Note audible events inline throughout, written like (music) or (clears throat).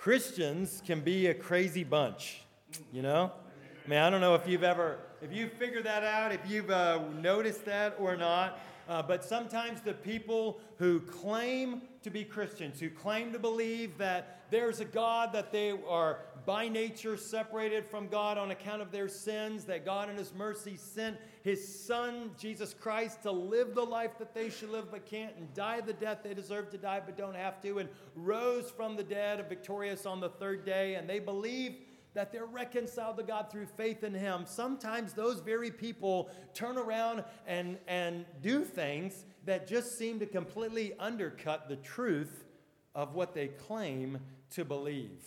Christians can be a crazy bunch, you know? I mean, I don't know if you've ever, if you've figured that out, if you've uh, noticed that or not, uh, but sometimes the people who claim to be Christians, who claim to believe that there's a God, that they are by nature separated from God on account of their sins, that God in His mercy sent His Son, Jesus Christ, to live the life that they should live but can't, and die the death they deserve to die but don't have to, and rose from the dead, victorious on the third day, and they believe that they're reconciled to God through faith in Him, sometimes those very people turn around and, and do things that just seem to completely undercut the truth of what they claim to believe.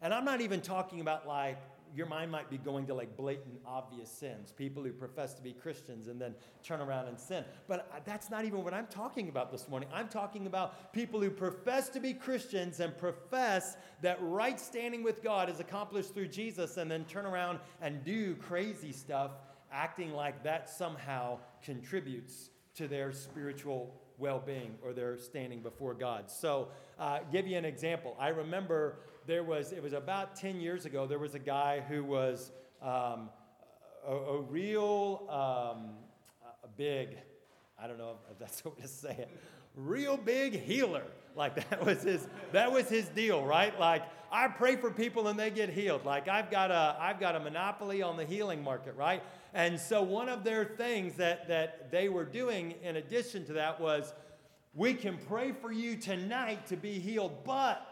And I'm not even talking about like your mind might be going to like blatant, obvious sins, people who profess to be Christians and then turn around and sin. But uh, that's not even what I'm talking about this morning. I'm talking about people who profess to be Christians and profess that right standing with God is accomplished through Jesus and then turn around and do crazy stuff, acting like that somehow contributes to their spiritual well being or their standing before God. So, uh, give you an example. I remember there was, it was about 10 years ago, there was a guy who was um, a, a, real um, a big, I don't know if that's (laughs) the way to say it, real big healer. Like that was his, that was his deal, right? Like I pray for people and they get healed. Like I've got a, I've got a monopoly on the healing market, right? And so one of their things that, that they were doing in addition to that was, we can pray for you tonight to be healed, but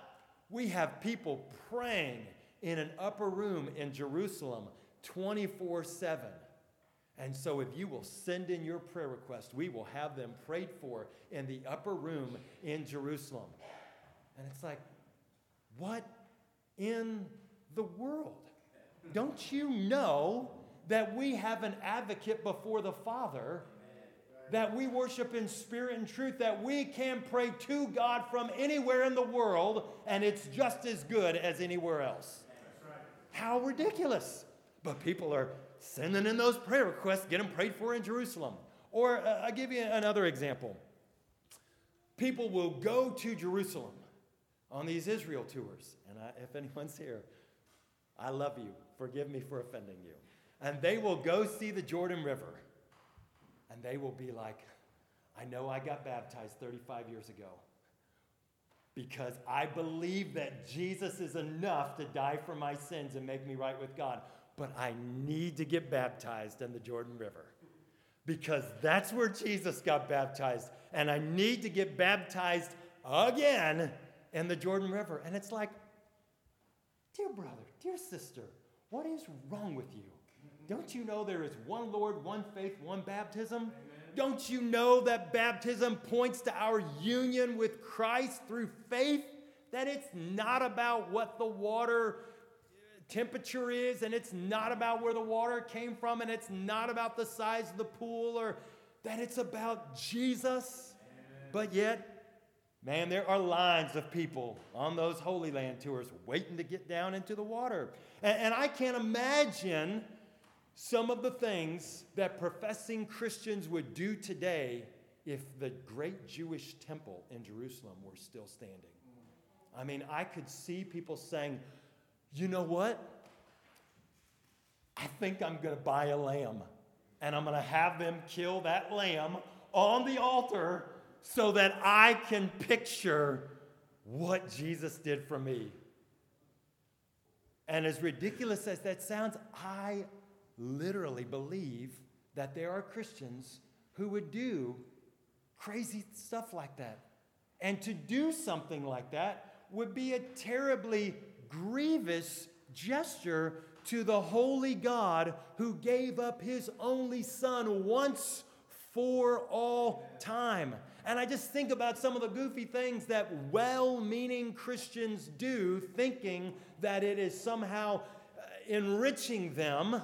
we have people praying in an upper room in Jerusalem 24 7. And so, if you will send in your prayer request, we will have them prayed for in the upper room in Jerusalem. And it's like, what in the world? Don't you know that we have an advocate before the Father that we worship in spirit and truth, that we can pray to God from anywhere in the world, and it's just as good as anywhere else. How ridiculous. But people are sending in those prayer requests, get them prayed for in Jerusalem. Or uh, I'll give you another example. People will go to Jerusalem on these Israel tours. And I, if anyone's here, I love you. Forgive me for offending you. And they will go see the Jordan River and they will be like, I know I got baptized 35 years ago because I believe that Jesus is enough to die for my sins and make me right with God. But I need to get baptized in the Jordan River because that's where Jesus got baptized. And I need to get baptized again in the Jordan River. And it's like, dear brother, dear sister, what is wrong with you? Don't you know there is one Lord, one faith, one baptism? Amen. Don't you know that baptism points to our union with Christ through faith? That it's not about what the water temperature is, and it's not about where the water came from, and it's not about the size of the pool, or that it's about Jesus. Amen. But yet, man, there are lines of people on those Holy Land tours waiting to get down into the water. And, and I can't imagine some of the things that professing Christians would do today if the great Jewish temple in Jerusalem were still standing. I mean, I could see people saying, you know what? I think I'm going to buy a lamb and I'm going to have them kill that lamb on the altar so that I can picture what Jesus did for me. And as ridiculous as that sounds, I literally believe that there are Christians who would do crazy stuff like that. And to do something like that would be a terribly grievous gesture to the holy God who gave up his only son once for all time. And I just think about some of the goofy things that well meaning Christians do, thinking that it is somehow uh, enriching them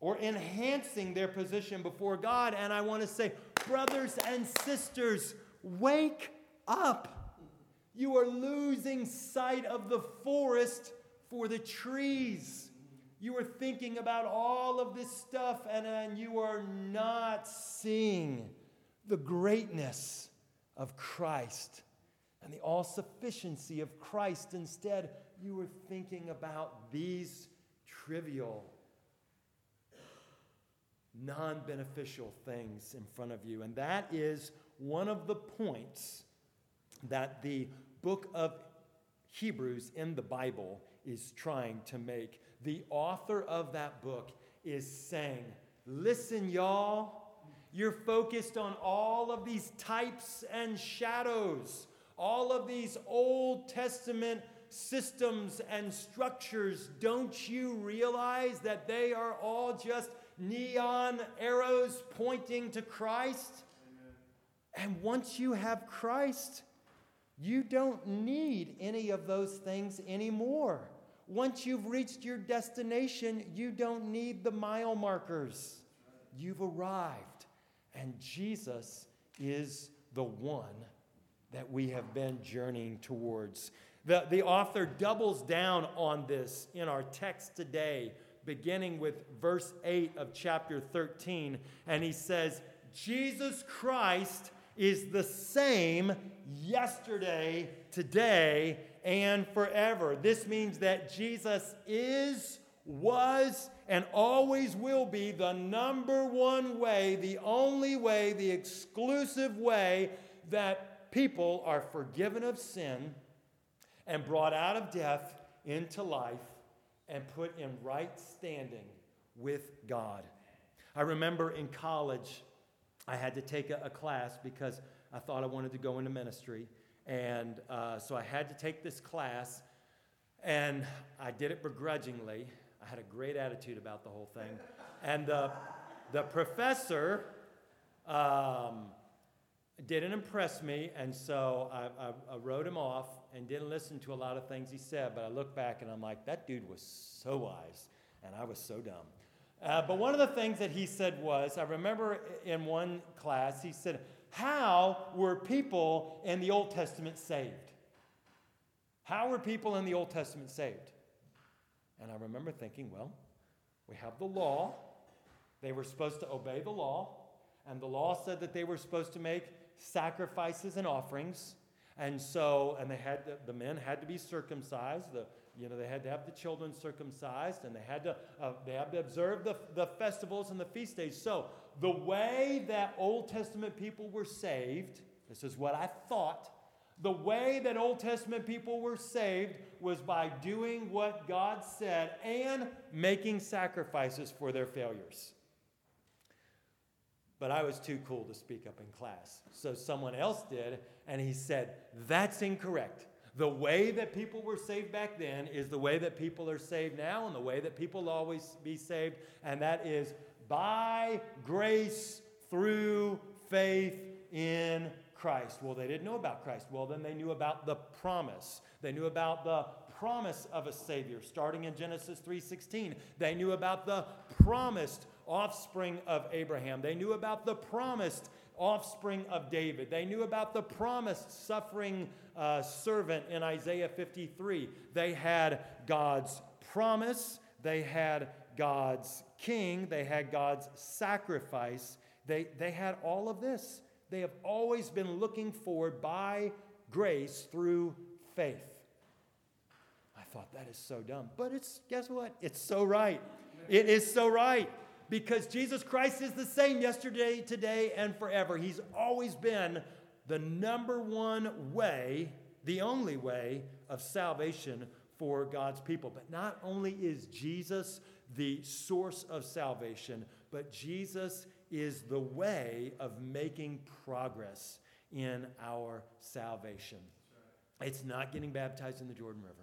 or enhancing their position before God. And I want to say, brothers and sisters, wake up. You are losing sight of the forest for the trees. You are thinking about all of this stuff and, and you are not seeing the greatness of Christ and the all sufficiency of Christ. Instead, you were thinking about these trivial, non beneficial things in front of you. And that is one of the points that the book of Hebrews in the Bible is trying to make. The author of that book is saying, Listen, y'all, you're focused on all of these types and shadows, all of these Old Testament systems and structures. Don't you realize that they are all just neon arrows pointing to Christ? And once you have Christ, you don't need any of those things anymore. Once you've reached your destination, you don't need the mile markers. You've arrived. And Jesus is the one that we have been journeying towards. The, the author doubles down on this in our text today, beginning with verse 8 of chapter 13. And he says, Jesus Christ is the same yesterday, today, and forever. This means that Jesus is, was, and always will be the number one way, the only way, the exclusive way that people are forgiven of sin and brought out of death into life and put in right standing with God. I remember in college, I had to take a, a class because I thought I wanted to go into ministry. And uh, so I had to take this class, and I did it begrudgingly. I had a great attitude about the whole thing. And the, the professor um, didn't impress me, and so I, I, I, wrote him off and didn't listen to a lot of things he said. But I look back and I'm like, that dude was so wise, and I was so dumb. Uh, but one of the things that he said was I remember in one class, he said, How were people in the Old Testament saved? How were people in the Old Testament saved? And I remember thinking, well, we have the law. They were supposed to obey the law. And the law said that they were supposed to make sacrifices and offerings. And so, and they had to, the men had to be circumcised. The, you know, they had to have the children circumcised, and they had to uh, they had to observe the, the festivals and the feast days. So, the way that Old Testament people were saved, this is what I thought the way that Old Testament people were saved was by doing what God said and making sacrifices for their failures. But I was too cool to speak up in class. So someone else did, and he said, That's incorrect. The way that people were saved back then is the way that people are saved now, and the way that people will always be saved, and that is by grace through faith in Christ. Well, they didn't know about Christ. Well, then they knew about the promise. They knew about the promise of a savior starting in Genesis 3:16. They knew about the promised offspring of Abraham. They knew about the promised offspring of David. They knew about the promised suffering uh, servant in Isaiah 53. They had God's promise, they had God's king, they had God's sacrifice. They, they had all of this. They have always been looking forward by grace through faith. I thought that is so dumb. But it's, guess what? It's so right. It is so right. Because Jesus Christ is the same yesterday, today, and forever. He's always been the number one way, the only way of salvation for God's people. But not only is Jesus the source of salvation, but Jesus is the way of making progress in our salvation. It's not getting baptized in the Jordan River.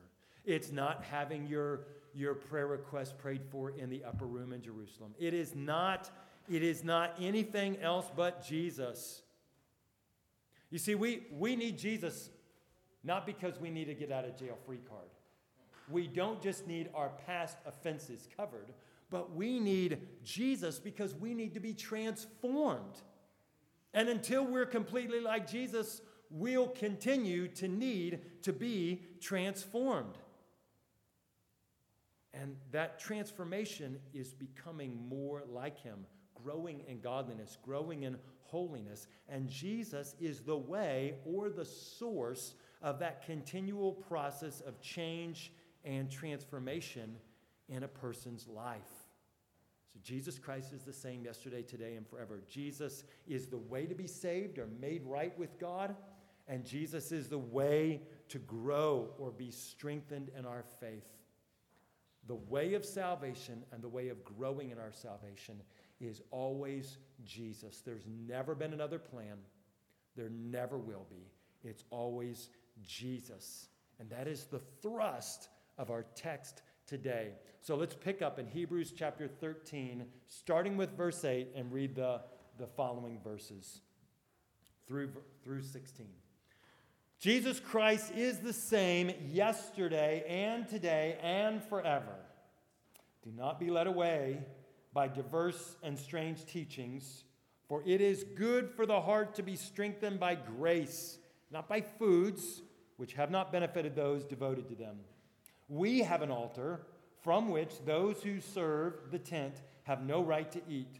It's not having your, your prayer request prayed for in the upper room in Jerusalem. It is not, it is not anything else but Jesus. You see, we, we need Jesus not because we need to get out of jail free card. We don't just need our past offenses covered, but we need Jesus because we need to be transformed. And until we're completely like Jesus, we'll continue to need to be transformed. And that transformation is becoming more like Him, growing in godliness, growing in holiness. And Jesus is the way or the source of that continual process of change and transformation in a person's life. So Jesus Christ is the same yesterday, today, and forever. Jesus is the way to be saved or made right with God, and Jesus is the way to grow or be strengthened in our faith. The way of salvation and the way of growing in our salvation is always Jesus. There's never been another plan. There never will be. It's always Jesus. And that is the thrust of our text today. So let's pick up in Hebrews chapter 13, starting with verse 8, and read the, the following verses through, through 16. Jesus Christ is the same yesterday and today and forever. Do not be led away by diverse and strange teachings, for it is good for the heart to be strengthened by grace, not by foods which have not benefited those devoted to them. We have an altar from which those who serve the tent have no right to eat.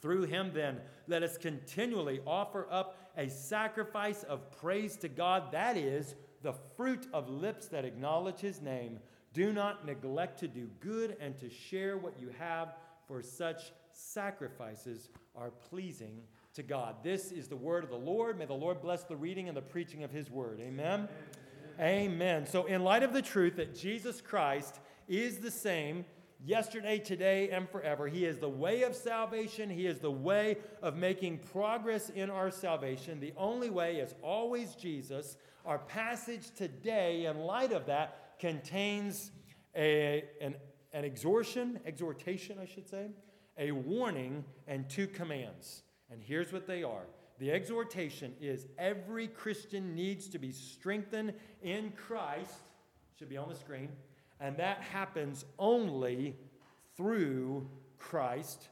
Through him, then, let us continually offer up a sacrifice of praise to God, that is, the fruit of lips that acknowledge his name. Do not neglect to do good and to share what you have, for such sacrifices are pleasing to God. This is the word of the Lord. May the Lord bless the reading and the preaching of his word. Amen. Amen. Amen. So, in light of the truth that Jesus Christ is the same yesterday, today, and forever. He is the way of salvation. He is the way of making progress in our salvation. The only way is always Jesus. Our passage today, in light of that, contains a, an, an exhortation, exhortation, I should say, a warning, and two commands. And here's what they are. The exhortation is every Christian needs to be strengthened in Christ, should be on the screen, and that happens only through Christ.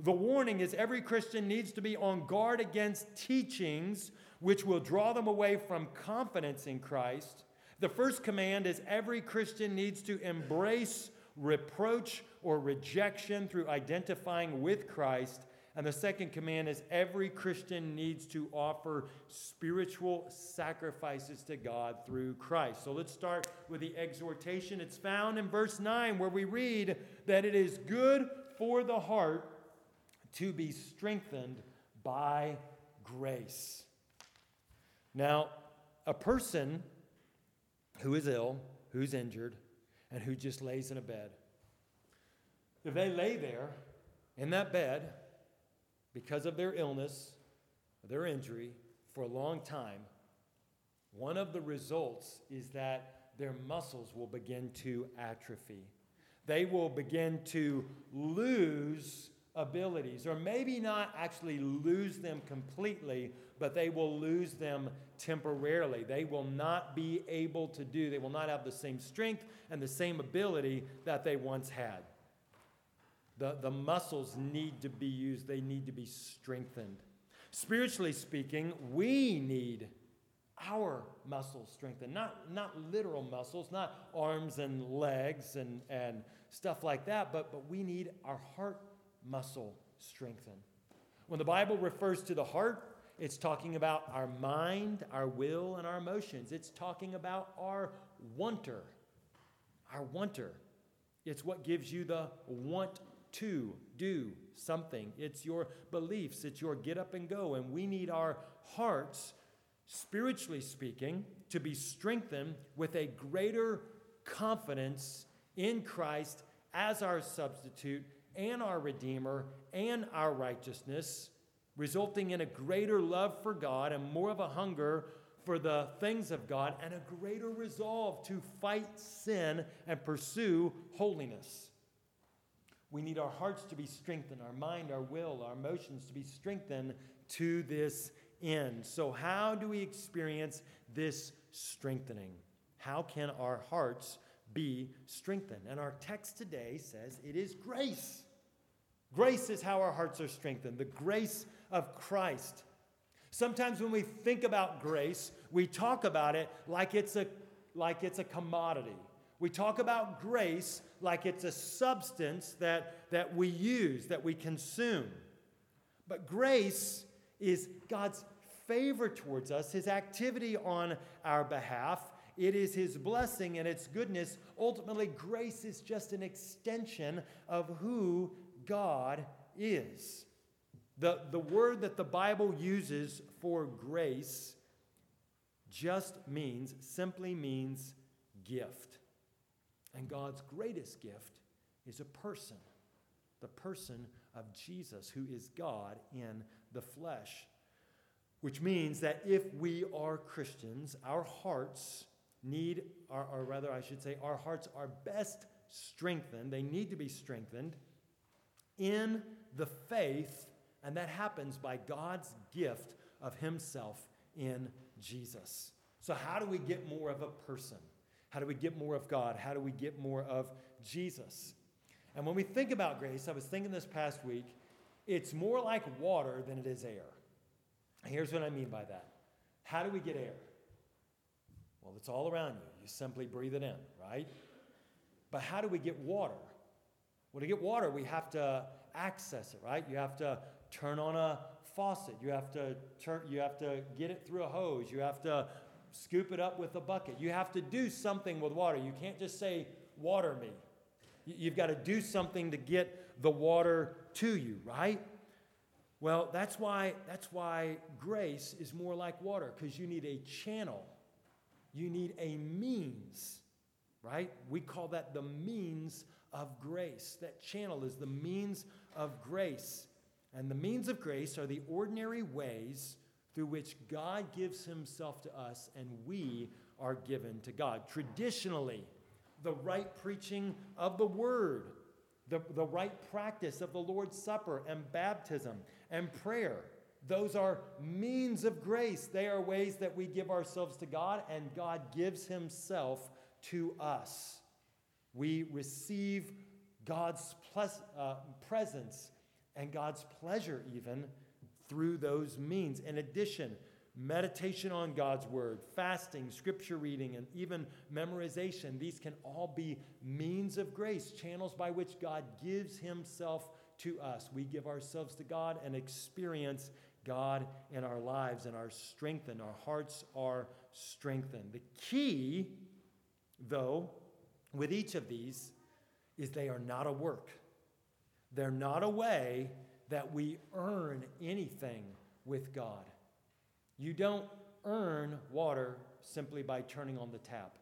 The warning is every Christian needs to be on guard against teachings which will draw them away from confidence in Christ. The first command is every Christian needs to embrace reproach or rejection through identifying with Christ. And the second command is every Christian needs to offer spiritual sacrifices to God through Christ. So let's start with the exhortation. It's found in verse 9 where we read that it is good for the heart to be strengthened by grace. Now, a person who is ill, who's injured, and who just lays in a bed, if they lay there in that bed, because of their illness, their injury, for a long time, one of the results is that their muscles will begin to atrophy. They will begin to lose abilities, or maybe not actually lose them completely, but they will lose them temporarily. They will not be able to do, they will not have the same strength and the same ability that they once had. The, the muscles need to be used, they need to be strengthened. Spiritually speaking, we need our muscles strengthened, not, not literal muscles, not arms and legs and, and stuff like that, but, but we need our heart muscle strengthened. When the Bible refers to the heart, it's talking about our mind, our will, and our emotions. It's talking about our wanter. Our wanter. It's what gives you the want to do something. It's your beliefs, it's your get up and go. And we need our hearts, spiritually speaking, to be strengthened with a greater confidence in Christ as our substitute and our Redeemer and our righteousness, resulting in a greater love for God and more of a hunger for the things of God and a greater resolve to fight sin and pursue holiness. We need our hearts to be strengthened, our mind, our will, our emotions to be strengthened to this end. So, how do we experience this strengthening. How can our hearts be strengthened? And our text today says it is grace. Grace is how our hearts are strengthened, the grace of Christ. Sometimes when we think about grace, we talk about it like it's a, like it's a commodity. We talk about grace like it's a substance that, that we use, that we consume. But grace is God's favor towards us, His activity on our behalf. It is His blessing and its goodness. Ultimately, grace is just an extension of who God is. The, the word that the Bible uses for grace just means, simply means gift. And God's greatest gift is a person, the person of Jesus, who is God in the flesh. Which means that if we are Christians, our hearts need, or, or rather, I should say, our hearts are best strengthened, they need to be strengthened in the faith, and that happens by God's gift of Himself in Jesus. So, how do we get more of a person? How do we get more of God? How do we get more of Jesus? And when we think about grace, I was thinking this past week, it's more like water than it is air. Here's what I mean by that. How do we get air? Well, it's all around you. You simply breathe it in, right? But how do we get water? Well, to get water, we have to access it, right? You have to turn on a faucet. You have to turn you have to get it through a hose. You have to scoop it up with a bucket. You have to do something with water. You can't just say, Water me. You've got to do something to get the water to you, right? Well, that's why, that's why grace is more like water, because you need a channel. You need a means, right? We call that the means of grace. That channel is the means of grace. And the means of grace are the ordinary ways through which God gives himself to us and we are given to God. Traditionally, the right preaching of the word, the, the right practice of the Lord's Supper and baptism and prayer. Those are means of grace. They are ways that we give ourselves to God and God gives Himself to us. We receive God's plus, uh, presence and God's pleasure, even through those means. In addition, meditation on God's word, fasting, scripture reading, and even memorization, these can all be means of grace, channels by which God gives himself to us. We give ourselves to God and experience God in our lives and are strengthened. Our hearts are strengthened. The key, though, with each of these is they are not a work. They're not a way that we earn anything with God. You don't earn water simply by turning on the tap.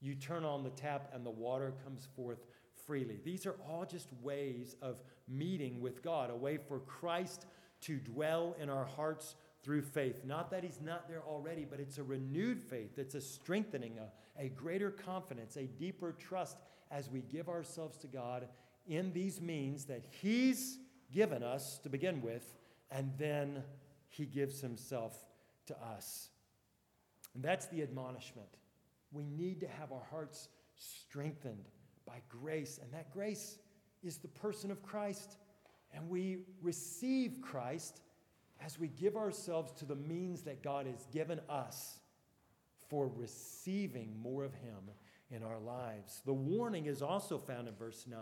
You turn on the tap and the water comes forth freely. These are all just ways of meeting with God, a way for Christ to dwell in our hearts through faith. Not that He's not there already, but it's a renewed faith, it's a strengthening, a, a greater confidence, a deeper trust as we give ourselves to God in these means that He's given us to begin with, and then he gives himself to us. And that's the admonishment. We need to have our hearts strengthened by grace, and that grace is the person of Christ. And we receive Christ as we give ourselves to the means that God has given us for receiving more of Him in our lives. The warning is also found in verse 9.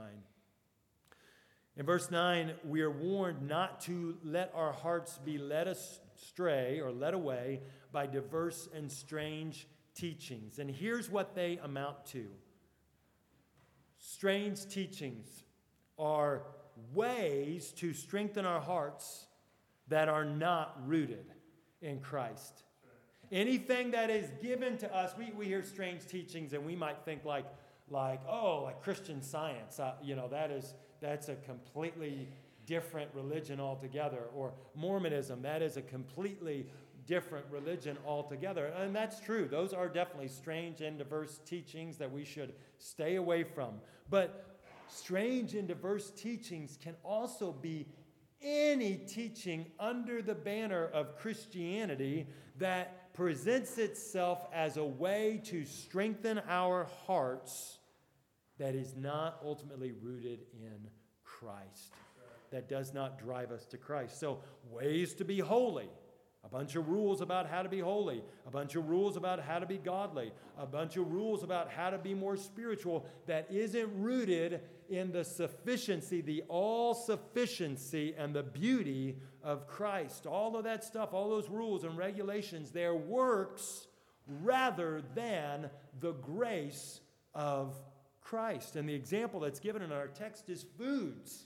In verse 9, we are warned not to let our hearts be led astray or led away by diverse and strange teachings. And here's what they amount to strange teachings are ways to strengthen our hearts that are not rooted in Christ. Anything that is given to us, we, we hear strange teachings and we might think like, like oh, like Christian science. Uh, you know, that is that's a completely different religion altogether. Or Mormonism, that is a completely different religion altogether. And that's true. Those are definitely strange and diverse teachings that we should stay away from. But strange and diverse teachings can also be any teaching under the banner of Christianity that presents itself as a way to strengthen our hearts that is not ultimately rooted in Christ, that does not drive us to Christ. So, ways to be holy. A bunch of rules about how to be holy, a bunch of rules about how to be godly, a bunch of rules about how to be more spiritual that isn't rooted in the sufficiency, the all sufficiency, and the beauty of Christ. All of that stuff, all those rules and regulations, they're works rather than the grace of Christ. And the example that's given in our text is foods.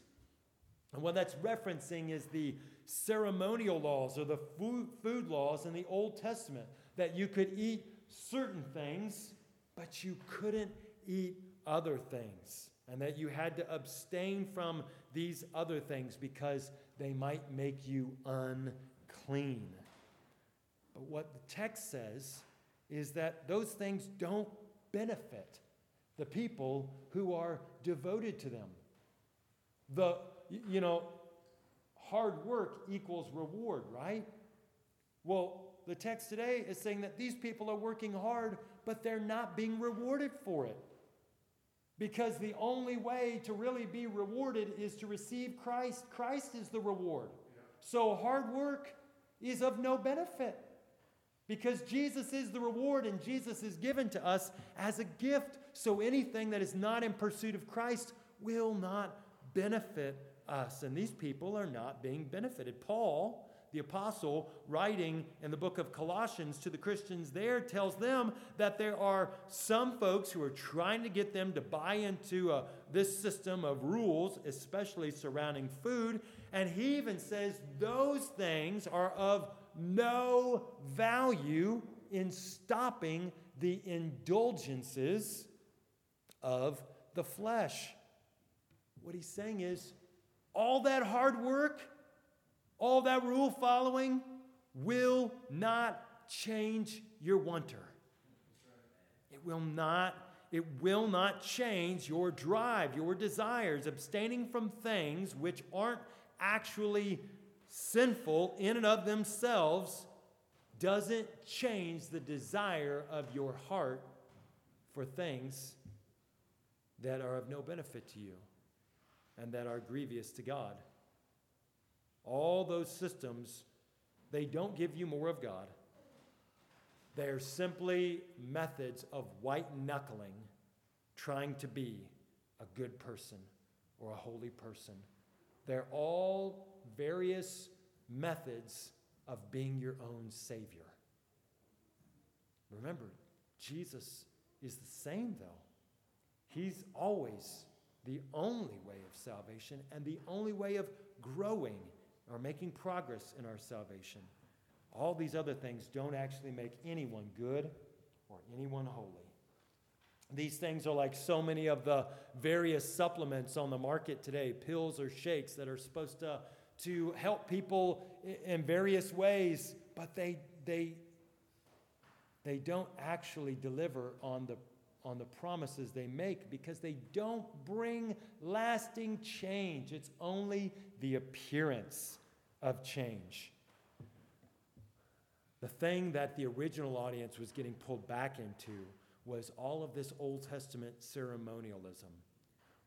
And what that's referencing is the ceremonial laws or the food, food laws in the Old Testament that you could eat certain things, but you couldn't eat other things. And that you had to abstain from these other things because they might make you unclean. But what the text says is that those things don't benefit the people who are devoted to them. The, you know, hard work equals reward, right? Well, the text today is saying that these people are working hard, but they're not being rewarded for it. Because the only way to really be rewarded is to receive Christ. Christ is the reward. So hard work is of no benefit. Because Jesus is the reward and Jesus is given to us as a gift. So anything that is not in pursuit of Christ will not benefit us. And these people are not being benefited. Paul, the apostle, writing in the book of Colossians to the Christians there, tells them that there are some folks who are trying to get them to buy into uh, this system of rules, especially surrounding food. And he even says those things are of no value in stopping the indulgences of the flesh. What he's saying is all that hard work, all that rule following will not change your wanter. It will not it will not change your drive, your desires, abstaining from things which aren't actually sinful in and of themselves doesn't change the desire of your heart for things that are of no benefit to you and that are grievous to God. All those systems, they don't give you more of God. They're simply methods of white knuckling, trying to be a good person or a holy person. They're all various methods of being your own Savior. Remember, Jesus is the same, though. He's always the only way of salvation and the only way of growing or making progress in our salvation. All these other things don't actually make anyone good or anyone holy. These things are like so many of the various supplements on the market today, pills or shakes that are supposed to, to help people in various ways, but they, they, they don't actually deliver on the on the promises they make because they don't bring lasting change. It's only the appearance of change. The thing that the original audience was getting pulled back into was all of this Old Testament ceremonialism,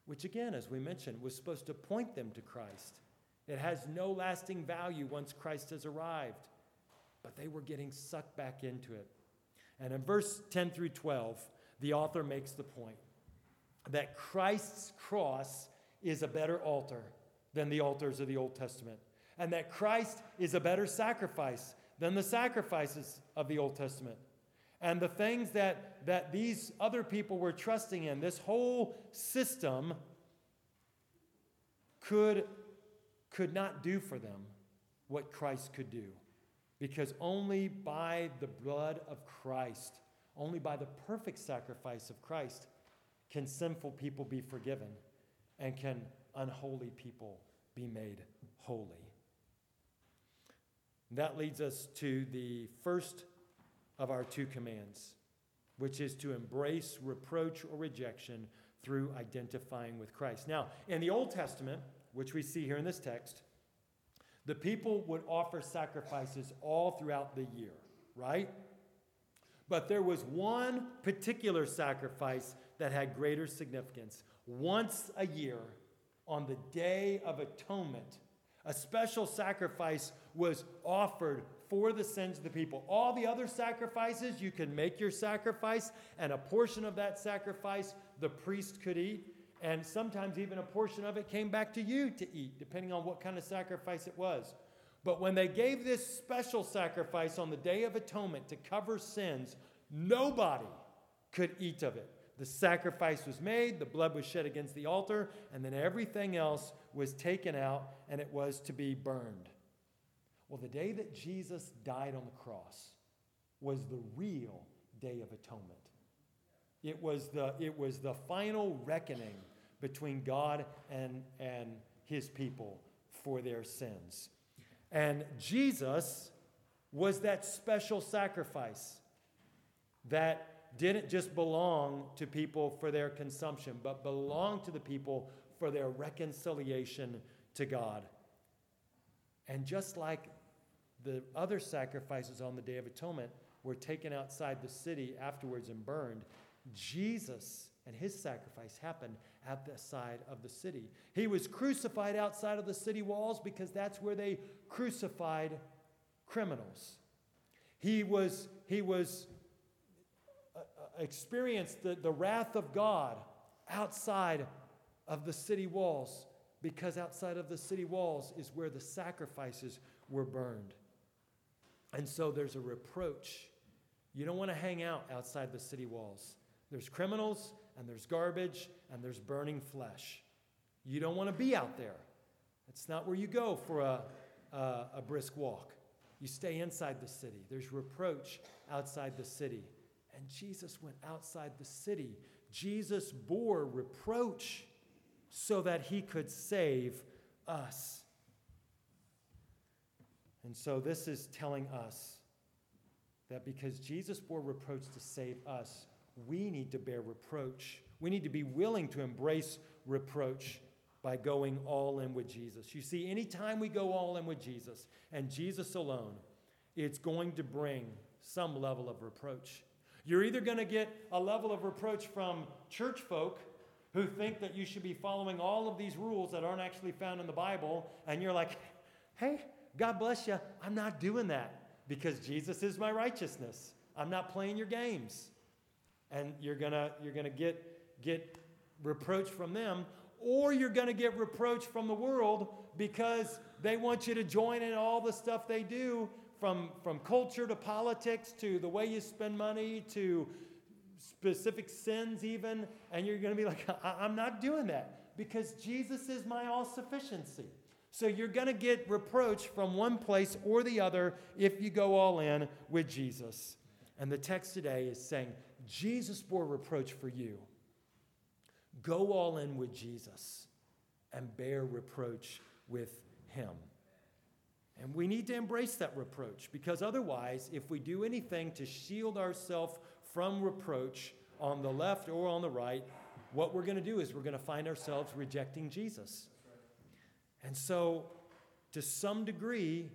which, again, as we mentioned, was supposed to point them to Christ. It has no lasting value once Christ has arrived, but they were getting sucked back into it. And in verse 10 through 12, the author makes the point that Christ's cross is a better altar than the altars of the Old Testament, and that Christ is a better sacrifice than the sacrifices of the Old Testament. And the things that, that these other people were trusting in, this whole system, could, could not do for them what Christ could do. Because only by the blood of Christ only by the perfect sacrifice of Christ can sinful people be forgiven and can unholy people be made holy. That leads us to the first of our two commands, which is to embrace reproach or rejection through identifying with Christ. Now, in the Old Testament, which we see here in this text, The people would offer sacrifices all throughout the year, right? But there was one particular sacrifice that had greater significance. Once a year, on the Day of Atonement, a special sacrifice was offered for the sins of the people. All the other sacrifices, you can make your sacrifice, and a portion of that sacrifice the priest could eat. And sometimes even a portion of it came back to you to eat, depending on what kind of sacrifice it was. But when they gave this special sacrifice on the Day of Atonement to cover sins, nobody could eat of it. The sacrifice was made, the blood was shed against the altar, and then everything else was taken out and it was to be burned. Well, the day that Jesus died on the cross was the real day of atonement. It was the, it was the final reckoning between God and, and his people for their sins. And Jesus was that special sacrifice that didn't just belong to people for their consumption, but belonged to the people for their reconciliation to God. And just like the other sacrifices on the Day of Atonement were taken outside the city afterwards and burned, Jesus and his sacrifice happened at the side of the city. He was crucified outside of the city walls because that's where they crucified criminals. He was, he was uh, uh, experienced the, the wrath of God outside of the city walls because outside of the city walls is where the sacrifices were burned. And so there's a reproach. You don't want to hang out outside the city walls. There's criminals, and there's garbage, and there's burning flesh. You don't want to be out there. It's not where you go for a, a, a brisk walk. You stay inside the city. There's reproach outside the city. And Jesus went outside the city. Jesus bore reproach so that he could save us. And so this is telling us that because Jesus bore reproach to save us, we need to bear reproach. We need to be willing to embrace reproach by going all in with Jesus. You see, anytime we go all in with Jesus and Jesus alone, it's going to bring some level of reproach. You're either going to get a level of reproach from church folk who think that you should be following all of these rules that aren't actually found in the Bible, and you're like, hey, God bless you, I'm not doing that because Jesus is my righteousness. I'm not playing your games. And you're gonna, you're gonna get, get reproach from them, or you're gonna get reproach from the world because they want you to join in all the stuff they do from, from culture to politics to the way you spend money to specific sins, even, and you're going to be like, (laughs) I'm not doing that because Jesus is my all sufficiency. So you're going to get reproach from one place or the other if you go all in with Jesus. And the text today is saying, Jesus bore reproach for you. Go all in with Jesus and bear reproach with him. And we need to embrace that reproach because otherwise, if we do anything to shield ourselves from reproach on the left or on the right, what we're going to do is we're going to find ourselves rejecting Jesus. And so, to some degree,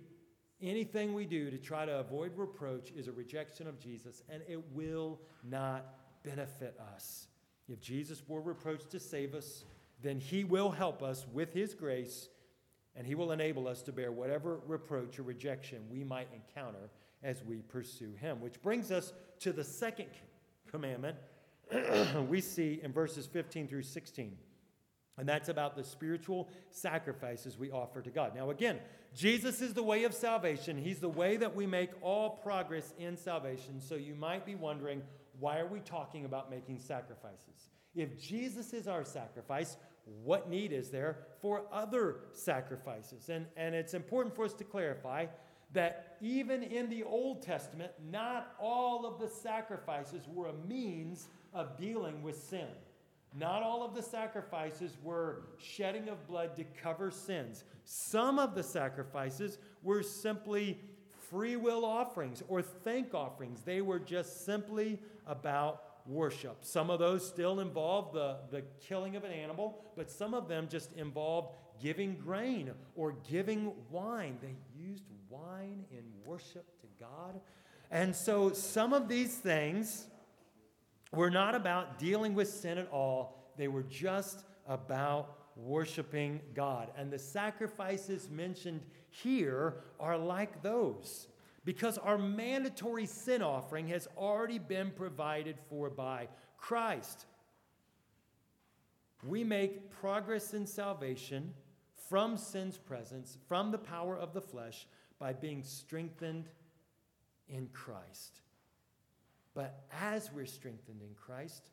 anything we do to try to avoid reproach is a rejection of Jesus, and it will not benefit us. If Jesus bore reproach to save us, then he will help us with his grace, and he will enable us to bear whatever reproach or rejection we might encounter as we pursue him. Which brings us to the second commandment (clears throat) we see in verses 15 through 16. And that's about the spiritual sacrifices we offer to God. Now, again, Jesus is the way of salvation. He's the way that we make all progress in salvation. So you might be wondering, why are we talking about making sacrifices? If Jesus is our sacrifice, what need is there for other sacrifices? And, and it's important for us to clarify that even in the Old Testament, not all of the sacrifices were a means of dealing with sin. Not all of the sacrifices were shedding of blood to cover sins. Some of the sacrifices were simply free will offerings or thank offerings. They were just simply about worship. Some of those still involved the, the killing of an animal, but some of them just involved giving grain or giving wine. They used wine in worship to God. And so some of these things were not about dealing with sin at all, they were just about worshiping God. And the sacrifices mentioned here are like those because our mandatory sin offering has already been provided for by Christ. We make progress in salvation from sin's presence, from the power of the flesh, by being strengthened in Christ. But as we're strengthened in Christ,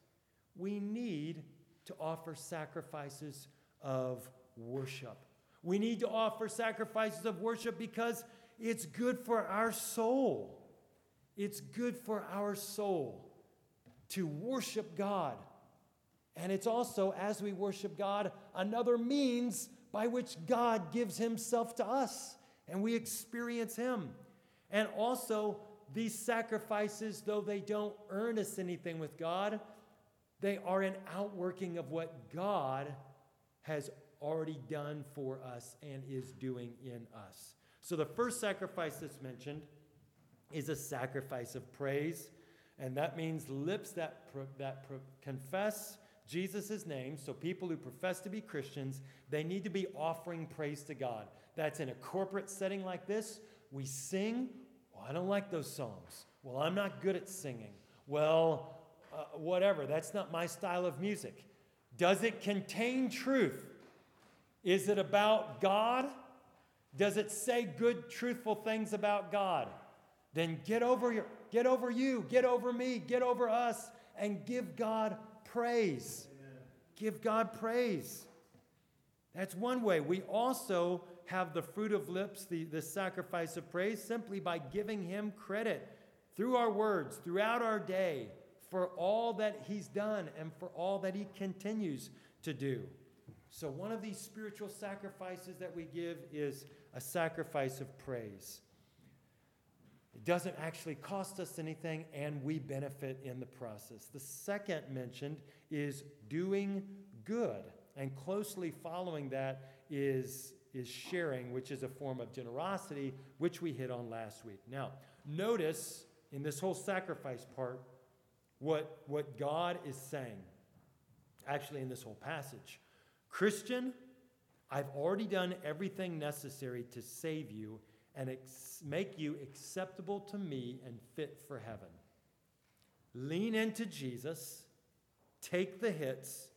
we need to offer sacrifices of worship. We need to offer sacrifices of worship because it's good for our soul. It's good for our soul to worship God. And it's also, as we worship God, another means by which God gives Himself to us and we experience Him. And also, these sacrifices, though they don't earn us anything with God, they are an outworking of what God has already done for us and is doing in us. So the first sacrifice that's mentioned is a sacrifice of praise, and that means lips that, pro- that pro- confess Jesus' name. So people who profess to be Christians, they need to be offering praise to God. That's in a corporate setting like this. We sing. I don't like those songs. Well, I'm not good at singing. Well, uh, whatever. That's not my style of music. Does it contain truth? Is it about God? Does it say good, truthful things about God? Then get over your, get over you, get over me, get over us, and give God praise. Amen. Give God praise. That's one way. We also have the fruit of lips, the, the sacrifice of praise, simply by giving Him credit through our words, throughout our day, for all that He's done and for all that He continues to do. So, one of these spiritual sacrifices that we give is a sacrifice of praise. It doesn't actually cost us anything, and we benefit in the process. The second mentioned is doing good, and closely following that is, is sharing, which is a form of generosity, which we hit on last week. Now, notice in this whole sacrifice part what, what God is saying, actually, in this whole passage. Christian, I've already done everything necessary to save you and ex- make you acceptable to me and fit for heaven. Lean into Jesus, take the hits,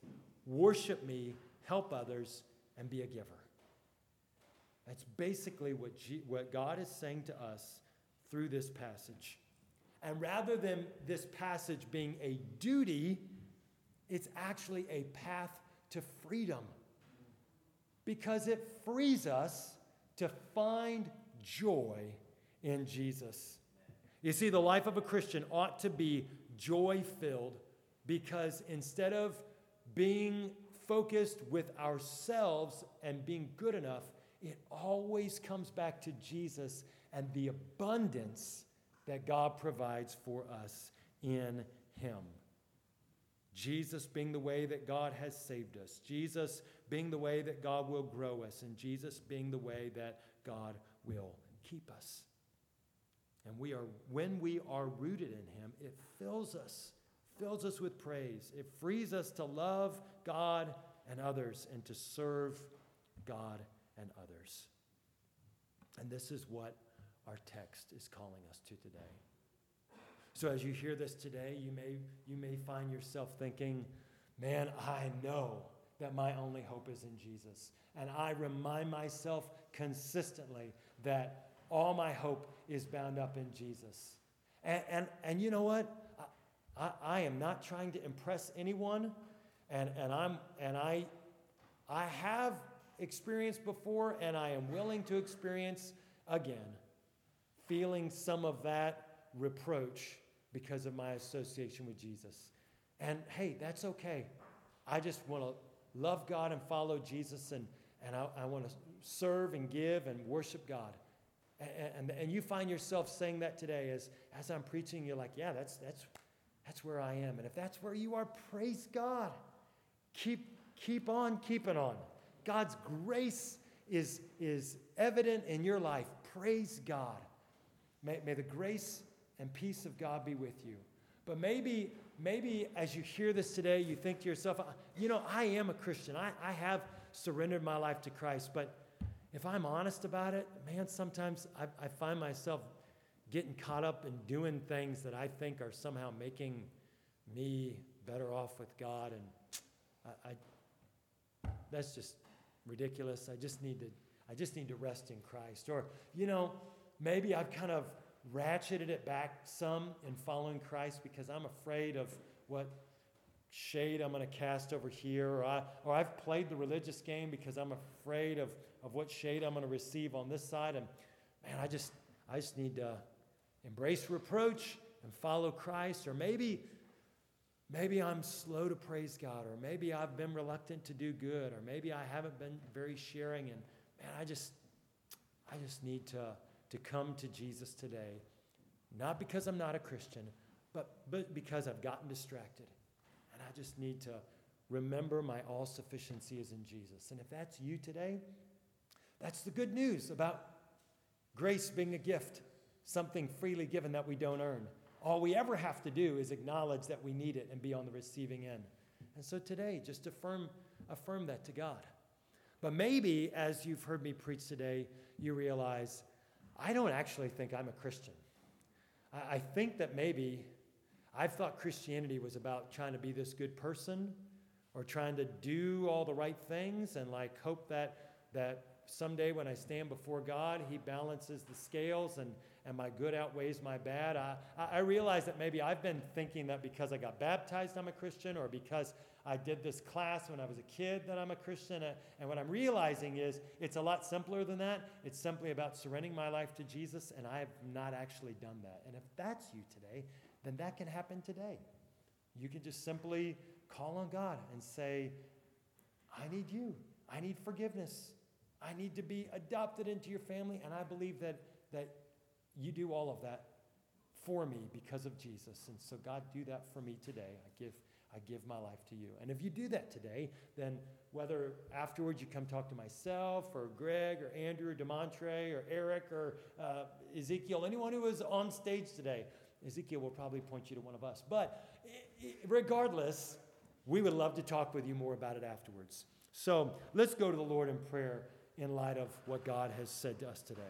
worship me, help others, and be a giver. That's basically what, G- what God is saying to us through this passage. And rather than this passage being a duty, it's actually a path to freedom because it frees us to find joy in Jesus. You see, the life of a Christian ought to be joy filled because instead of being focused with ourselves and being good enough, it always comes back to Jesus and the abundance that God provides for us in Him. Jesus being the way that God has saved us, Jesus being the way that God will grow us, and Jesus being the way that God will keep us. And we are, when we are rooted in Him, it fills us, fills us with praise. It frees us to love God and others and to serve God and others. And this is what our text is calling us to today. So as you hear this today, you may, you may find yourself thinking, man, I know that my only hope is in Jesus. And I remind myself consistently that all my hope is bound up in Jesus. And, and, and you know what? I, I, am not trying to impress anyone, and, and, I'm, and I, I have experienced before, and I am willing to experience again, feeling some of that reproach because of my association with Jesus. And hey, that's okay. I just want to love God and follow Jesus, and, and I, I want to serve and give and worship God. And, and, and, you find yourself saying that today as, as I'm preaching, you're like, yeah, that's, that's, that's where I am. And if that's where you are, praise God. Keep, keep on keeping on. God's grace is, is evident in your life, praise God. May, may the grace and peace of God be with you. But maybe, maybe as you hear this today, you think to yourself, you know, I am a Christian. I, I have surrendered my life to Christ. But if I'm honest about it, man, sometimes I, I find myself getting caught up in doing things that I think are somehow making me better off with God. And I, I that's just ridiculous. I just need to I just need to rest in Christ. Or, you know, maybe I've kind of ratcheted it back some in following Christ because I'm afraid of what shade I'm going to cast over here, or, I, or I've played the religious game because I'm afraid of, of what shade I'm going to receive on this side. And man, I just, I just need to embrace reproach and follow Christ. Or maybe, maybe I'm slow to praise God, or maybe I've been reluctant to do good, or maybe I haven't been very sharing. And man, I just, I just need to, to come to Jesus today, not because I'm not a Christian, but, but because I've gotten distracted. And I just need to remember my all sufficiency is in Jesus. And if that's you today, that's the good news about grace being a gift, something freely given that we don't earn. All we ever have to do is acknowledge that we need it and be on the receiving end. And so today, just affirm, affirm that to God. But maybe as you've heard me preach today, you realize I don't actually think I'm a Christian. I, I think that maybe I've thought Christianity was about trying to be this good person or trying to do all the right things and like hope that that someday when I stand before God, He balances the scales and, and my good outweighs my bad. I, I realize that maybe I've been thinking that because I got baptized, I'm a Christian, or because I did this class when I was a kid that I'm a Christian. And what I'm realizing is it's a lot simpler than that. It's simply about surrendering my life to Jesus, and I have not actually done that. And if that's you today, then that can happen today. You can just simply call on God and say, I need you. I need forgiveness. I need to be adopted into your family. And I believe that, that you do all of that for me because of Jesus. And so, God, do that for me today. I give I give my life to you. And if you do that today, then whether afterwards you come talk to myself or Greg or Andrew or Demontre or Eric or uh, Ezekiel, anyone who is on stage today, Ezekiel will probably point you to one of us. But regardless, we would love to talk with you more about it afterwards. So let's go to the Lord in prayer in light of what God has said to us today.